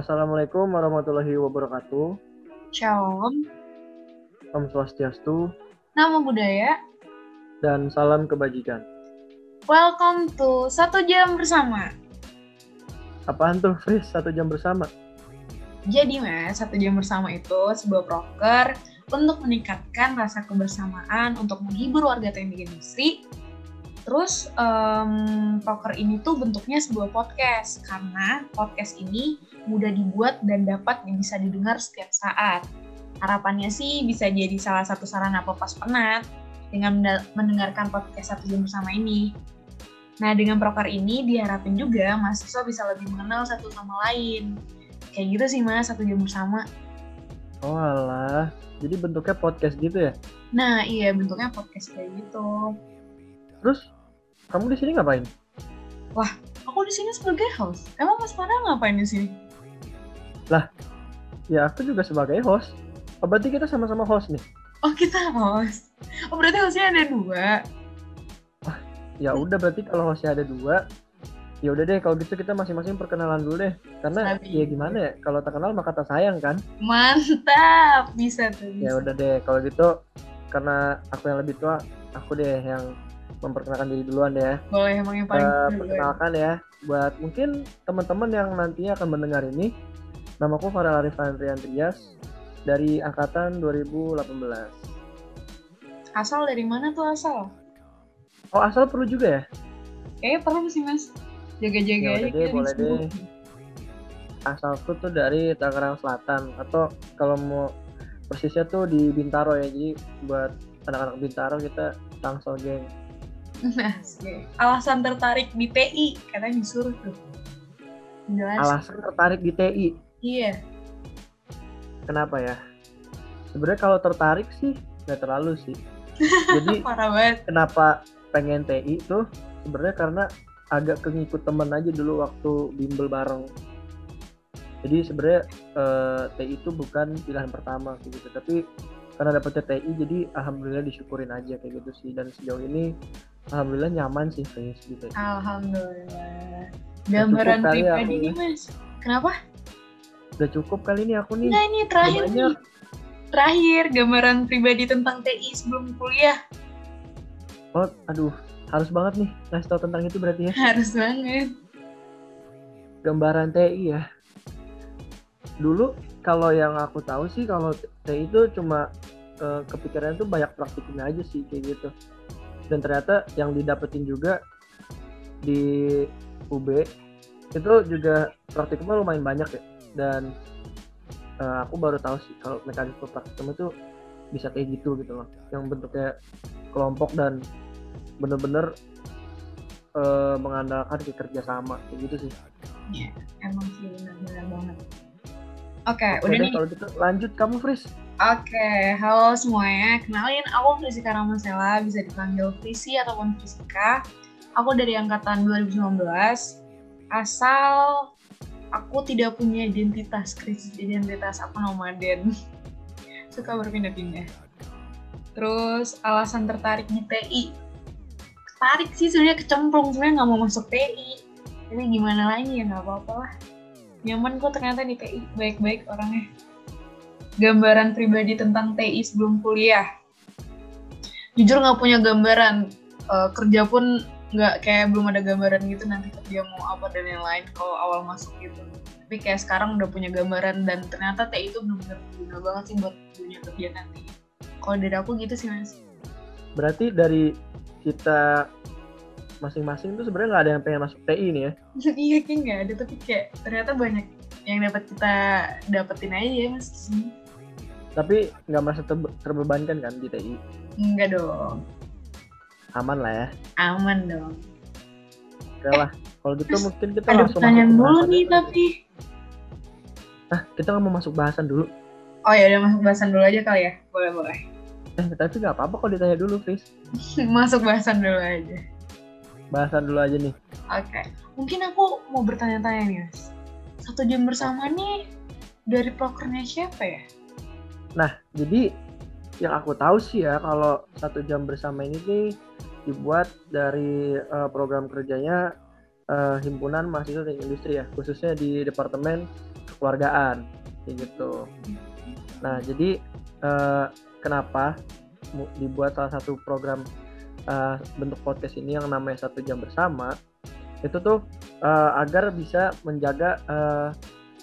Assalamualaikum warahmatullahi wabarakatuh. Shalom, Om Swastiastu nama budaya. dan salam kebajikan. Welcome to Satu Jam Bersama. Apaan tuh, Fris? Satu jam bersama. Jadi mas, Satu Jam Bersama itu sebuah proker untuk meningkatkan rasa kebersamaan untuk menghibur warga teknik industri. Terus em, proker ini tuh bentuknya sebuah podcast karena podcast ini mudah dibuat dan dapat bisa didengar setiap saat. Harapannya sih bisa jadi salah satu sarana pelepas penat dengan mendengarkan podcast satu jam bersama ini. Nah, dengan proker ini diharapin juga mahasiswa bisa lebih mengenal satu sama lain. Kayak gitu sih mas, satu jam bersama. Oh alah, jadi bentuknya podcast gitu ya? Nah, iya bentuknya podcast kayak gitu. Terus, kamu di sini ngapain? Aku di sini sebagai host. Emang Mas Farah ngapain di sini? Ya, aku juga sebagai host. Oh, berarti kita sama-sama host nih? Oh, kita host. Oh, berarti hostnya ada dua. Ya udah, berarti kalau hostnya ada dua, ya udah deh kalau gitu kita masing-masing perkenalan dulu deh. Karena Sabi. ya gimana ya, kalau tak kenal maka tak sayang kan? Mantap, bisa tuh. Ya udah deh, kalau gitu karena aku yang lebih tua, aku deh yang memperkenalkan diri duluan ya. Boleh emang yang paling Eh, duluan. perkenalkan ya buat mungkin teman-teman yang nantinya akan mendengar ini namaku Farel Arif Andrian Trias dari angkatan 2018 Asal dari mana tuh asal? oh asal perlu juga ya Kayaknya perlu sih mas. Jaga-jaga Ya aja deh, boleh deh. asalku tuh dari Tangerang Selatan atau kalau mau persisnya tuh di Bintaro ya jadi buat anak-anak Bintaro kita Tangsel geng Nah, alasan tertarik di TI katanya disuruh tuh. Jelas. alasan tertarik di TI Iya. kenapa ya sebenarnya kalau tertarik sih nggak terlalu sih jadi Parah banget. kenapa pengen TI tuh sebenarnya karena agak kengikut temen aja dulu waktu bimbel bareng jadi sebenarnya eh, TI itu bukan pilihan pertama gitu tapi karena dapetnya TI jadi alhamdulillah disyukurin aja kayak gitu sih dan sejauh ini alhamdulillah nyaman sih di TI Alhamdulillah. Gambaran ya, pribadi nih mas. Kenapa? udah cukup kali ini aku nih Enggak ini terakhir nih. Terakhir gambaran pribadi tentang TI sebelum kuliah. oh aduh harus banget nih ngasih tau tentang itu berarti ya Harus banget. gambaran TI ya. Dulu kalau yang aku tahu sih kalau TI itu cuma eh, kepikiran tuh banyak praktiknya aja sih kayak gitu. Dan ternyata yang didapetin juga di UB itu juga praktikumnya lumayan banyak ya. Dan eh, aku baru tahu sih kalau mekanisme praktikum itu bisa kayak gitu gitu loh. Yang bentuknya kelompok dan bener-bener eh, mengandalkan kerja sama kayak gitu sih. Emang sih benar-benar banget. Oke, Oke udah deh, nih. kalau gitu lanjut kamu Fris. Oke, halo semuanya. Kenalin, aku Frisika Ramasela, bisa dipanggil Frisi ataupun Frisika. Aku dari angkatan 2019. Asal aku tidak punya identitas, krisis identitas. Aku nomaden. Suka berpindah-pindah. Terus alasan tertarik di TI. Tertarik sih sebenarnya kecemplung, sebenarnya nggak mau masuk TI. Tapi gimana lagi ya nggak apa-apa lah. Nyaman kok ternyata di TI, baik-baik orangnya gambaran pribadi tentang TI sebelum kuliah. Jujur nggak punya gambaran Eh, kerja pun nggak kayak belum ada gambaran gitu nanti kerja mau apa dan yang lain kalau awal masuk gitu. Tapi kayak sekarang udah punya gambaran dan ternyata TI itu benar-benar berguna banget sih buat dunia kerja nanti. Kalau dari aku gitu sih mas. Berarti dari kita masing-masing tuh sebenarnya nggak ada yang pengen masuk TI nih ya. iya kayak nggak ada tapi kayak ternyata banyak yang dapat kita dapetin aja ya mas di sini. Tapi nggak merasa terbe- terbebankan kan di TI. Enggak dong, Aman lah ya. aman dong. Oke lah. Kalau gitu Terus mungkin kita Ada langsung pertanyaan masuk dulu nih tapi. Ah, kita nggak mau masuk bahasan dulu. Oh ya udah masuk bahasan dulu aja kali ya. Boleh boleh. Eh, tapi nggak apa-apa kalau ditanya dulu, Fris. masuk bahasan dulu aja. Bahasan dulu aja nih. Oke. Mungkin aku mau bertanya-tanya nih mas. Satu jam bersama nih dari prokernya siapa ya? Jadi yang aku tahu sih ya kalau satu jam bersama ini nih dibuat dari eh, program kerjanya eh, himpunan mahasiswa teknik industri ya khususnya di departemen kekeluargaan kayak gitu. Nah jadi uh, kenapa dibuat salah satu program uh, bentuk podcast ini yang namanya satu jam bersama itu tuh uh, agar bisa menjaga uh,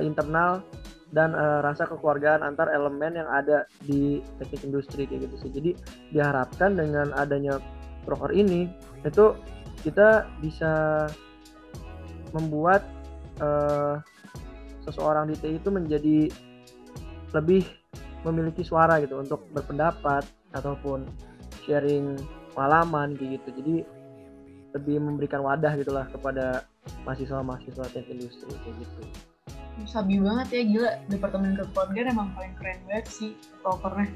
internal dan uh, rasa kekeluargaan antar elemen yang ada di teknik industri kayak gitu sih. Jadi diharapkan dengan adanya proker ini itu kita bisa membuat uh, seseorang di TI itu menjadi lebih memiliki suara gitu untuk berpendapat ataupun sharing pengalaman gitu. Jadi lebih memberikan wadah gitulah kepada mahasiswa-mahasiswa teknik industri kayak gitu sabi banget ya gila. Departemen kekeluargaan emang paling keren banget sih prokernya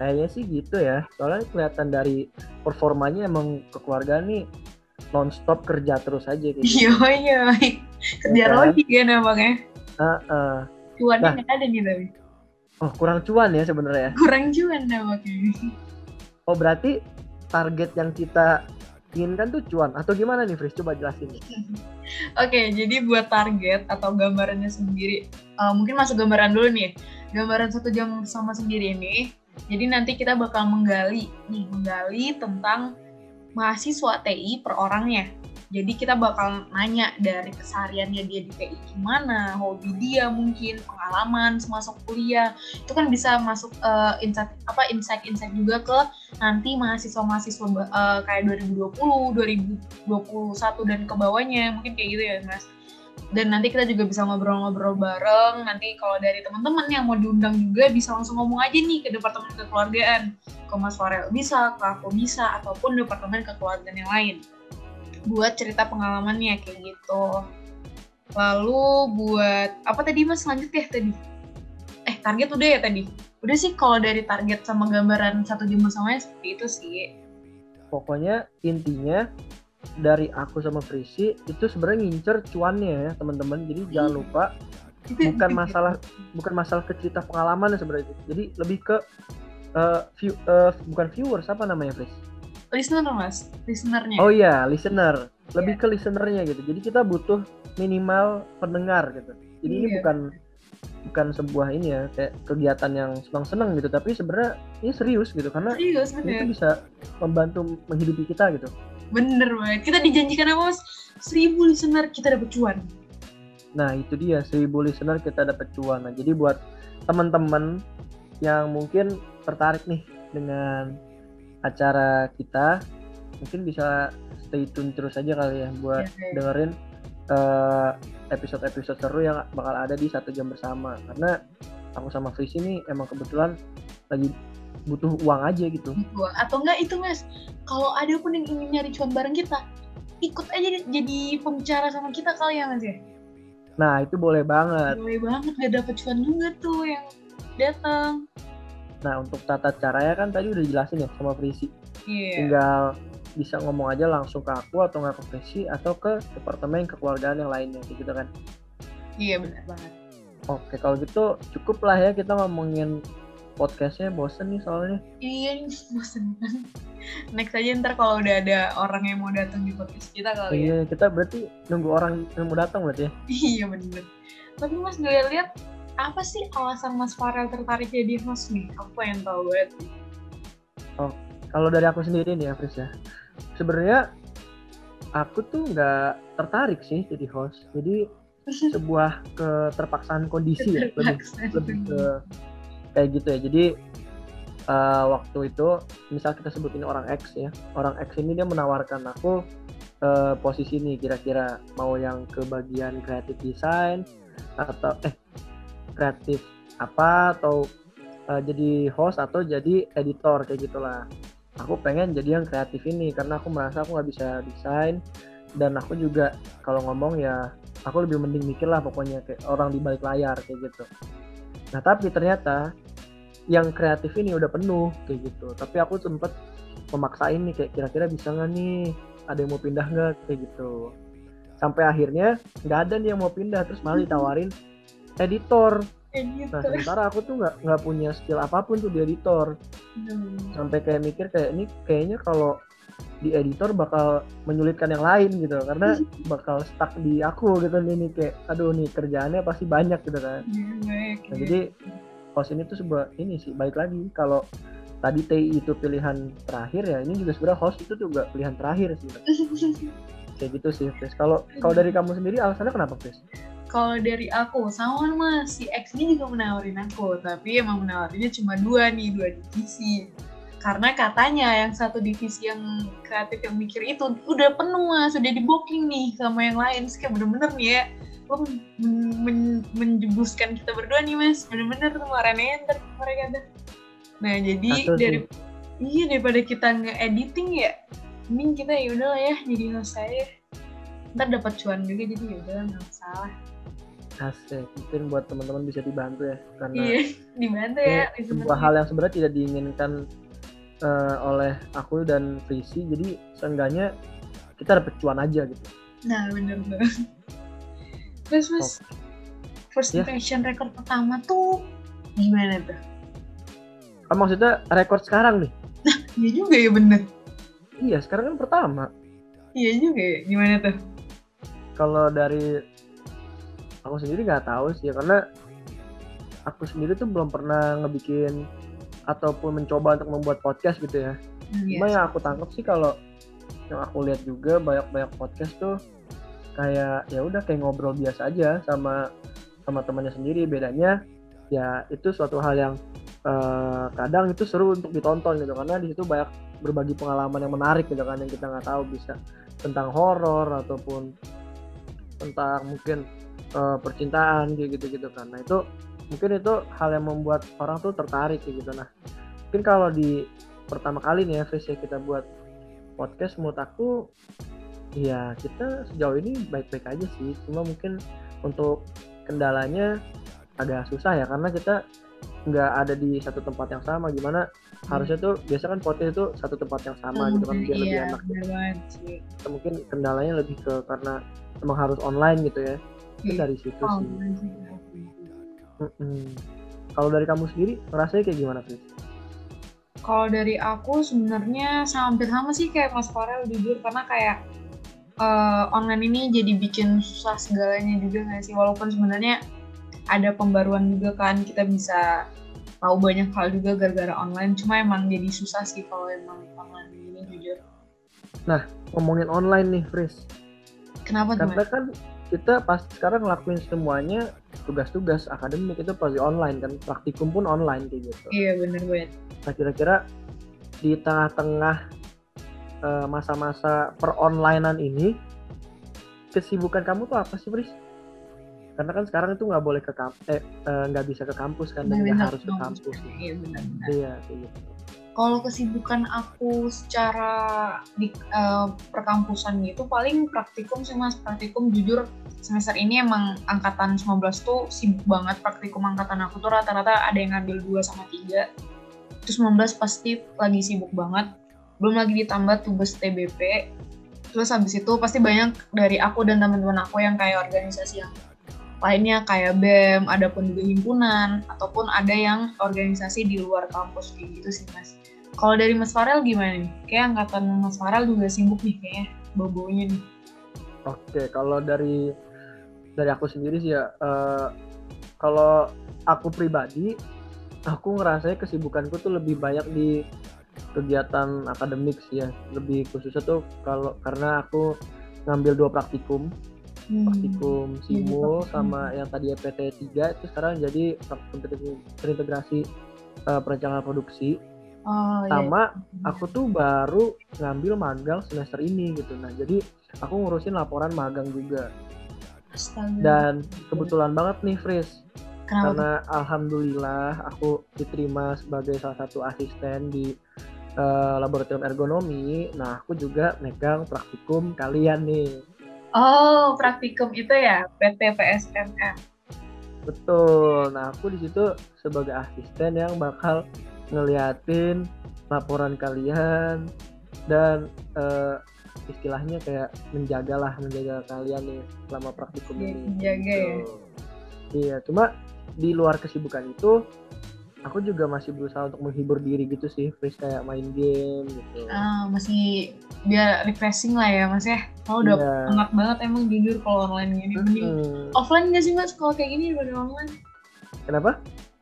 kayaknya sih gitu ya. Soalnya kelihatan dari performanya emang kekeluargaan nih nonstop kerja terus aja gitu. Iya iya kerja ya, lagi kan emangnya uh, uh. cuannya nah, nggak ada nih tapi oh kurang cuan ya sebenarnya kurang cuan namanya oh berarti target yang kita inginkan tuh cuan atau gimana nih Fris? Coba jelasin. Oke, okay, jadi buat target atau gambarannya sendiri, uh, mungkin masuk gambaran dulu nih. Gambaran satu jam sama sendiri ini, jadi nanti kita bakal menggali nih, menggali tentang mahasiswa TI per orangnya. Jadi kita bakal nanya dari kesehariannya dia di PI gimana, hobi dia mungkin, pengalaman semasuk kuliah. Itu kan bisa masuk uh, insight apa insight-insight juga ke nanti mahasiswa-mahasiswa uh, kayak 2020, 2021 dan ke bawahnya. Mungkin kayak gitu ya, Mas. Dan nanti kita juga bisa ngobrol-ngobrol bareng. Nanti kalau dari teman-teman yang mau diundang juga bisa langsung ngomong aja nih ke departemen kekeluargaan. Ke Mas Farel bisa, ke aku bisa, ataupun departemen kekeluargaan yang lain buat cerita pengalamannya kayak gitu. Lalu buat apa tadi mas lanjut ya tadi? Eh target udah ya tadi? Udah sih kalau dari target sama gambaran satu jam bersamanya seperti itu sih. Pokoknya intinya dari aku sama Prisi itu sebenarnya ngincer cuannya ya teman-teman. Jadi hmm. jangan lupa bukan masalah bukan masalah ke cerita pengalaman sebenarnya. Jadi lebih ke uh, view, uh, bukan viewers apa namanya Pris? Listener mas. Listenernya. Oh iya listener. Lebih yeah. ke listenernya gitu. Jadi kita butuh minimal pendengar gitu. Jadi yeah. ini iya. bukan bukan sebuah ini ya kayak kegiatan yang senang-senang gitu. Tapi sebenarnya ini serius gitu karena serius, ini tuh bisa membantu menghidupi kita gitu. Bener banget. Kita dijanjikan apa mas? Seribu listener kita dapat cuan. Nah itu dia. Seribu listener kita dapat cuan. Nah jadi buat teman-teman yang mungkin tertarik nih dengan acara kita mungkin bisa stay tune terus aja kali ya buat yeah, yeah. dengerin uh, episode-episode seru yang bakal ada di satu jam bersama. Karena aku sama Fris ini emang kebetulan lagi butuh uang aja gitu. Atau enggak itu mas kalau ada pun yang ingin nyari cuan bareng kita ikut aja jadi pembicara sama kita kali ya mas ya? Nah itu boleh banget. Boleh banget gak dapet cuan juga tuh yang datang Nah untuk tata caranya kan tadi udah jelasin ya sama Prisi. Yeah. Tinggal bisa ngomong aja langsung ke aku atau nggak ke Prisi atau ke departemen kekeluargaan yang lainnya gitu kan. Iya yeah, benar banget. Oke kalau gitu cukup lah ya kita ngomongin podcastnya bosen nih soalnya. Iya bosen banget. Next aja ntar kalau udah ada orang yang mau datang di podcast kita kali iya, ya. Iya kita berarti nunggu orang yang mau datang berarti ya. iya bener. Tapi mas ngeliat-liat apa sih alasan Mas Farel tertarik jadi host nih? Apa yang tahu banget? Oh, kalau dari aku sendiri nih ya, Fris ya. Sebenarnya aku tuh nggak tertarik sih jadi host. Jadi sebuah keterpaksaan kondisi ya, lebih lebih ke kayak gitu ya. Jadi uh, waktu itu misal kita sebutin orang X ya, orang X ini dia menawarkan aku uh, posisi ini kira-kira mau yang ke bagian kreatif design atau eh kreatif apa atau uh, jadi host atau jadi editor kayak gitulah. Aku pengen jadi yang kreatif ini karena aku merasa aku nggak bisa desain dan aku juga kalau ngomong ya aku lebih mending mikir lah pokoknya kayak orang di balik layar kayak gitu. Nah tapi ternyata yang kreatif ini udah penuh kayak gitu. Tapi aku sempet memaksain nih kayak kira-kira bisa nggak nih? Ada yang mau pindah nggak? Kayak gitu. Sampai akhirnya nggak ada nih yang mau pindah terus malah ditawarin editor editor. Nah sementara aku tuh nggak nggak punya skill apa pun tuh di editor. Hmm. Sampai kayak mikir kayak ini kayaknya kalau di editor bakal menyulitkan yang lain gitu karena bakal stuck di aku gitu nih, nih kayak aduh nih kerjaannya pasti banyak gitu kan Iya, nah, iya. jadi host ini tuh sebuah ini sih baik lagi kalau tadi TI itu pilihan terakhir ya ini juga sebenarnya host itu juga pilihan terakhir sih kayak gitu sih Chris kalau kalau dari kamu sendiri alasannya kenapa Chris Kalau dari aku, sama mas, si X ini juga menawarin aku, tapi emang menawarinnya cuma dua nih, dua divisi. Karena katanya yang satu divisi yang kreatif yang mikir itu udah penuh mas, udah di booking nih sama yang lain. Kayak bener-bener nih ya, lo men- men- menjebuskan kita berdua nih mas, bener-bener tuh kemarin ntar mereka ada. Nah jadi Satu sih. dari iya daripada kita nge-editing ya, mending kita ya udahlah ya jadi host saya. Ntar dapat cuan juga jadi ya udahlah nggak masalah. Asik, mungkin buat teman-teman bisa dibantu ya karena Iya, dibantu ya. sebuah hal yang sebenarnya tidak diinginkan eh, oleh aku dan Prisi jadi seenggaknya kita dapet cuan aja gitu Nah, bener banget. Terus mas, first Ya. impression record pertama tuh gimana tuh? ah, maksudnya rekor sekarang nih Iya juga ya bener. iya sekarang kan pertama Iya juga ya, gimana tuh? kalau dari aku sendiri nggak tahu sih ya karena aku sendiri tuh belum pernah ngebikin ataupun mencoba untuk membuat podcast gitu ya cuma Iya. yang aku tangkap sih kalau yang aku lihat juga banyak-banyak podcast tuh kayak ya udah kayak ngobrol biasa aja sama sama temannya sendiri bedanya ya itu suatu hal yang eh, kadang itu seru untuk ditonton gitu karena di situ banyak berbagi pengalaman yang menarik gitu kan yang kita nggak tahu bisa tentang horor ataupun tentang mungkin eh, percintaan kayak gitu gitu kan. Nah itu mungkin itu hal yang membuat orang tuh tertarik kayak gitu. Nah mungkin kalau di pertama kali nih ya Fris ya kita buat podcast menurut aku ya kita sejauh ini baik-baik aja sih. Cuma mungkin untuk kendalanya agak susah ya karena kita nggak ada di satu tempat yang sama. Gimana harusnya tuh biasa kan podcast itu satu tempat yang sama gitu kan biar lebih iya, enak. bener banget sih. mungkin kendalanya lebih ke karena emang harus online gitu ya mungkin Iya. dari situ Oh, sih sih. Mm-mm. kalau dari kamu sendiri ngerasanya kayak gimana Fris? Kalau dari aku sebenarnya hampir sama sih kayak Mas Farel jujur karena kayak eh, online ini jadi bikin susah segalanya juga nggak sih walaupun sebenarnya ada pembaruan juga kan kita bisa tahu banyak hal juga gara-gara online cuma emang jadi susah sih kalau emang online ini jujur ngomongin online nih Fris kenapa karena kan kita pas sekarang ngelakuin semuanya tugas-tugas akademik itu pasti online kan praktikum pun online kayak gitu iya bener banget nah kira-kira di tengah-tengah eh, masa-masa peronlinean ini kesibukan kamu tuh apa sih Fris? Karena kan sekarang itu nggak boleh ke kampus, eh eh, nggak bisa ke kampus kan dan nggak harus ke kampus. iya benar Iya kayak gitu. Kalau kesibukan aku secara di eh, perkampusan gitu paling praktikum sih mas. Praktikum jujur semester ini emang angkatan 19 tuh sibuk banget. Praktikum angkatan aku tuh rata-rata ada yang ngambil 2 sama 3 terus 19 pasti lagi sibuk banget. Belum lagi ditambah tugas TBP terus habis itu pasti banyak dari aku dan teman-teman aku yang kayak organisasi yang lainnya kayak BEM, ada pun juga himpunan, ataupun ada yang organisasi di luar kampus gitu sih mas. Kalau dari Mas Farel gimana nih? Kayak angkatan Mas Farel juga sibuk nih kayaknya bobonya nih. Oke kalau dari dari aku sendiri sih ya eh, kalau aku pribadi aku ngerasanya kesibukanku tuh lebih banyak di kegiatan akademik sih ya lebih khususnya tuh kalau karena aku ngambil dua praktikum. Praktikum simul praktikum. sama yang tadi PT 3 itu sekarang jadi terintegrasi- eh, perencanaan produksi Oh iya. sama aku tuh baru ngambil magang semester ini gitu nah jadi aku ngurusin laporan magang juga Astaga. dan kebetulan banget nih Fris Kenapa? karena alhamdulillah aku diterima sebagai salah satu asisten di eh, laboratorium ergonomi nah aku juga megang praktikum kalian nih Oh praktikum itu ya PT PSMM. Betul. Nah, aku di situ sebagai asisten yang bakal ngeliatin laporan kalian dan eh, istilahnya kayak menjaga lah, menjaga kalian nih selama praktikum Iya, ini. menjaga ya. Gitu. Iya, cuma di luar kesibukan itu aku juga masih berusaha untuk menghibur diri gitu sih, Fris kayak main game gitu. Ah, masih biar refreshing lah ya mas ya. Kalau udah Iya. penat banget emang jujur kalau online gini. Mending Hmm, offline nggak sih mas kalau kayak gini daripada online? Kenapa?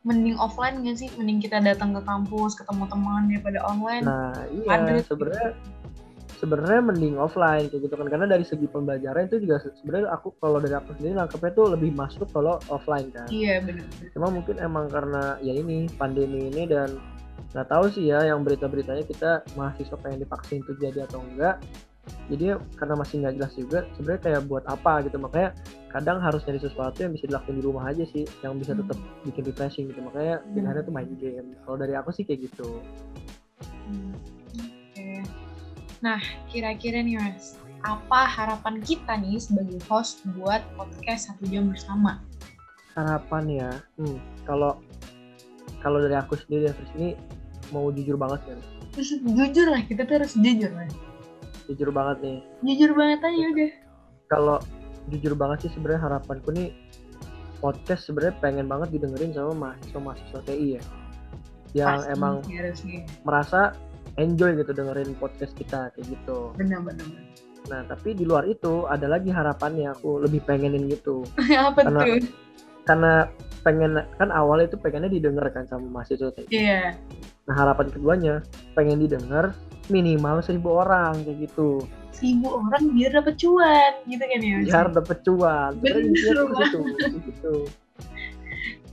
Mending offline nggak sih? Mending kita datang ke kampus ketemu teman daripada online. Nah, iya sebenarnya sebenarnya mending offline kayak gitu kan karena dari segi pembelajaran itu juga se- sebenarnya aku kalau dari aku sendiri nangkepnya tuh lebih masuk kalau offline kan. Iya benar. Cuma mungkin emang karena ya ini pandemi ini dan nggak tahu sih ya yang berita-beritanya kita mahasiswa pengen divaksin itu jadi atau enggak. Jadi karena masih nggak jelas juga sebenarnya kayak buat apa gitu makanya kadang harus nyari sesuatu yang bisa dilakukan di rumah aja sih yang bisa tetap bikin refreshing gitu makanya pilihannya tuh main game. Kalau dari aku sih kayak gitu. Hmm. Nah, kira-kira nih Mas, apa harapan kita nih sebagai host buat podcast satu jam bersama? harapan ya hmm, kalau kalau dari aku sendiri ya Fris ini mau jujur banget kan Terus jujur lah, kita tuh harus jujur lah. jujur banget nih Jujur banget aja udah. kalau jujur banget sih sebenarnya harapanku nih podcast sebenarnya pengen banget didengerin sama mahasiswa mahasiswa TI ya yang Pasti emang harusnya. merasa enjoy gitu dengerin podcast kita kayak gitu Benar-benar. nah tapi di luar itu ada lagi harapannya aku lebih pengenin gitu apa Karena- tuh? karena pengen kan awalnya itu pengennya didengarkan sama mahasiswa TI Iya. Nah harapan keduanya pengen didengar minimal seribu orang kayak gitu Seribu orang biar dapet cuan, gitu kan ya? Biar dapet cuan. Bener banget. gitu, gitu.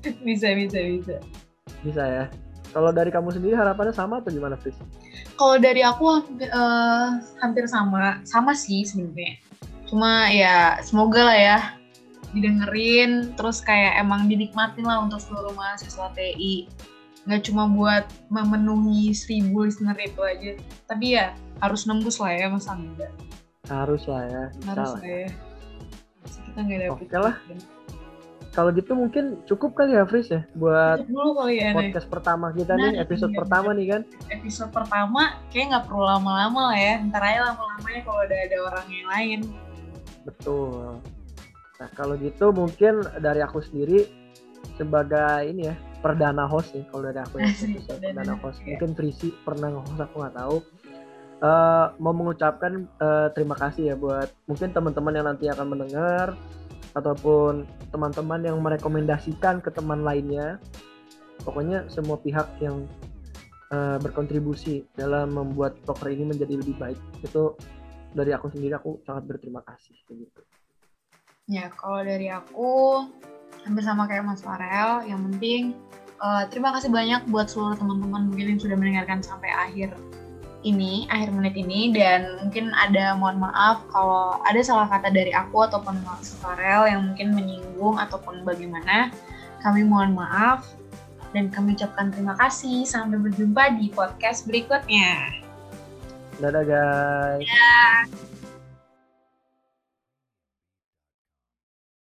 Bisa, bisa, bisa. Bisa ya. Kalau dari kamu sendiri harapannya sama atau gimana, Fris? Kalau dari aku hampir, eh, hampir sama, sama sih sebenarnya. Cuma ya semoga lah ya didengerin, terus kayak emang dinikmatin lah untuk seluruh mahasiswa TI. Nggak cuma buat memenuhi seribu listener itu aja, tapi ya harus nembus lah ya masa enggak. Harus lah ya, Harus lah. ya. Masa kita nggak dapet. Oke lah. Kalau gitu mungkin cukup kali ya, Fris ya, buat dulu kali ya, podcast pertama kita Nah, nih, episode iya, pertama nih kan. episode pertama kayak nggak perlu lama-lama lah ya ntar aja lama-lamanya kalau udah ada orang yang lain Betul. Nah kalau gitu mungkin dari aku sendiri sebagai ini ya perdana host nih kalau dari aku ya perdana, host. iya. Mungkin Frisi pernah nge-host aku nggak tahu. Eh, mau mengucapkan eh, terima kasih ya buat mungkin teman-teman yang nanti akan mendengar ataupun teman-teman yang merekomendasikan ke teman lainnya. Pokoknya semua pihak yang eh, berkontribusi dalam membuat poker ini menjadi lebih baik itu dari aku sendiri aku sangat berterima kasih gitu. ya kalau dari aku hampir sama kayak Mas Farel yang penting eh, terima kasih banyak buat seluruh teman-teman mungkin yang sudah mendengarkan sampai akhir ini akhir menit ini dan mungkin ada mohon maaf kalau ada salah kata dari aku ataupun Mas Farel yang mungkin menyinggung ataupun bagaimana kami mohon maaf dan kami ucapkan terima kasih. Sampai berjumpa di podcast berikutnya. Dadah guys.